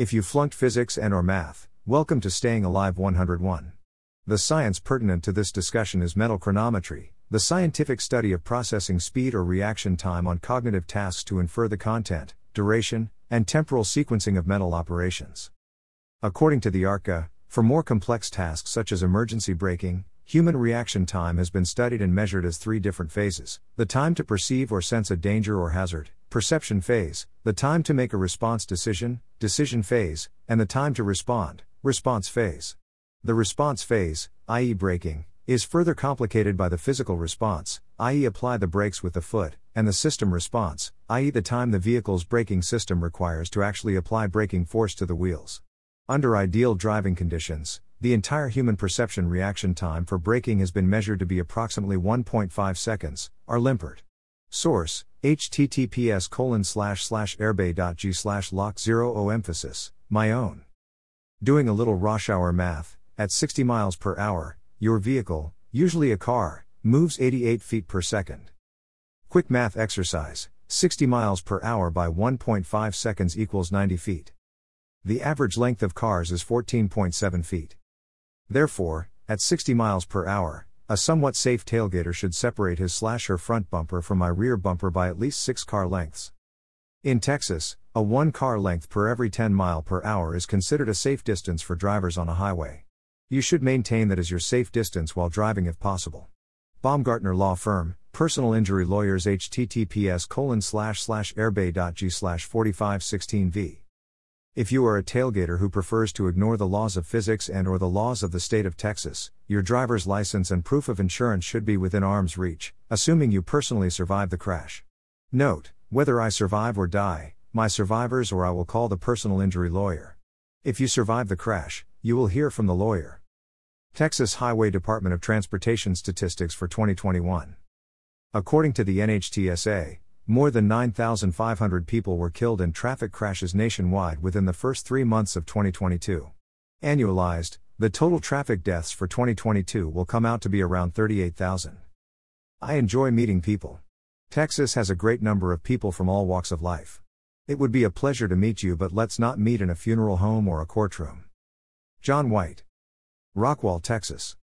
If you flunked physics and or math, welcome to Staying Alive 101. The science pertinent to this discussion is mental chronometry, the scientific study of processing speed or reaction time on cognitive tasks to infer the content, duration, and temporal sequencing of mental operations. According to the ARCA, for more complex tasks such as emergency braking, human reaction time has been studied and measured as three different phases the time to perceive or sense a danger or hazard, perception phase, the time to make a response decision, decision phase, and the time to respond, response phase. The response phase, i.e., braking, is further complicated by the physical response, i.e., apply the brakes with the foot, and the system response, i.e., the time the vehicle's braking system requires to actually apply braking force to the wheels. Under ideal driving conditions, the entire human perception reaction time for braking has been measured to be approximately 1.5 seconds, R. Limpert. Source, https colon slash slash airbay.g slash lock 0 emphasis, my own. Doing a little rush hour math, at 60 miles per hour, your vehicle, usually a car, moves 88 feet per second. Quick math exercise 60 miles per hour by 1.5 seconds equals 90 feet. The average length of cars is 14.7 feet. Therefore, at 60 miles per hour, a somewhat safe tailgater should separate his slash her front bumper from my rear bumper by at least 6 car lengths. In Texas, a 1 car length per every 10 mile per hour is considered a safe distance for drivers on a highway. You should maintain that as your safe distance while driving if possible. Baumgartner Law Firm, Personal Injury Lawyers https colon slash slash airbay.g slash 4516v. If you are a tailgater who prefers to ignore the laws of physics and or the laws of the state of Texas, your driver's license and proof of insurance should be within arm's reach, assuming you personally survive the crash. Note, whether I survive or die, my survivors or I will call the personal injury lawyer. If you survive the crash, you will hear from the lawyer. Texas Highway Department of Transportation statistics for 2021. According to the NHTSA, more than 9,500 people were killed in traffic crashes nationwide within the first three months of 2022. Annualized, the total traffic deaths for 2022 will come out to be around 38,000. I enjoy meeting people. Texas has a great number of people from all walks of life. It would be a pleasure to meet you, but let's not meet in a funeral home or a courtroom. John White. Rockwall, Texas.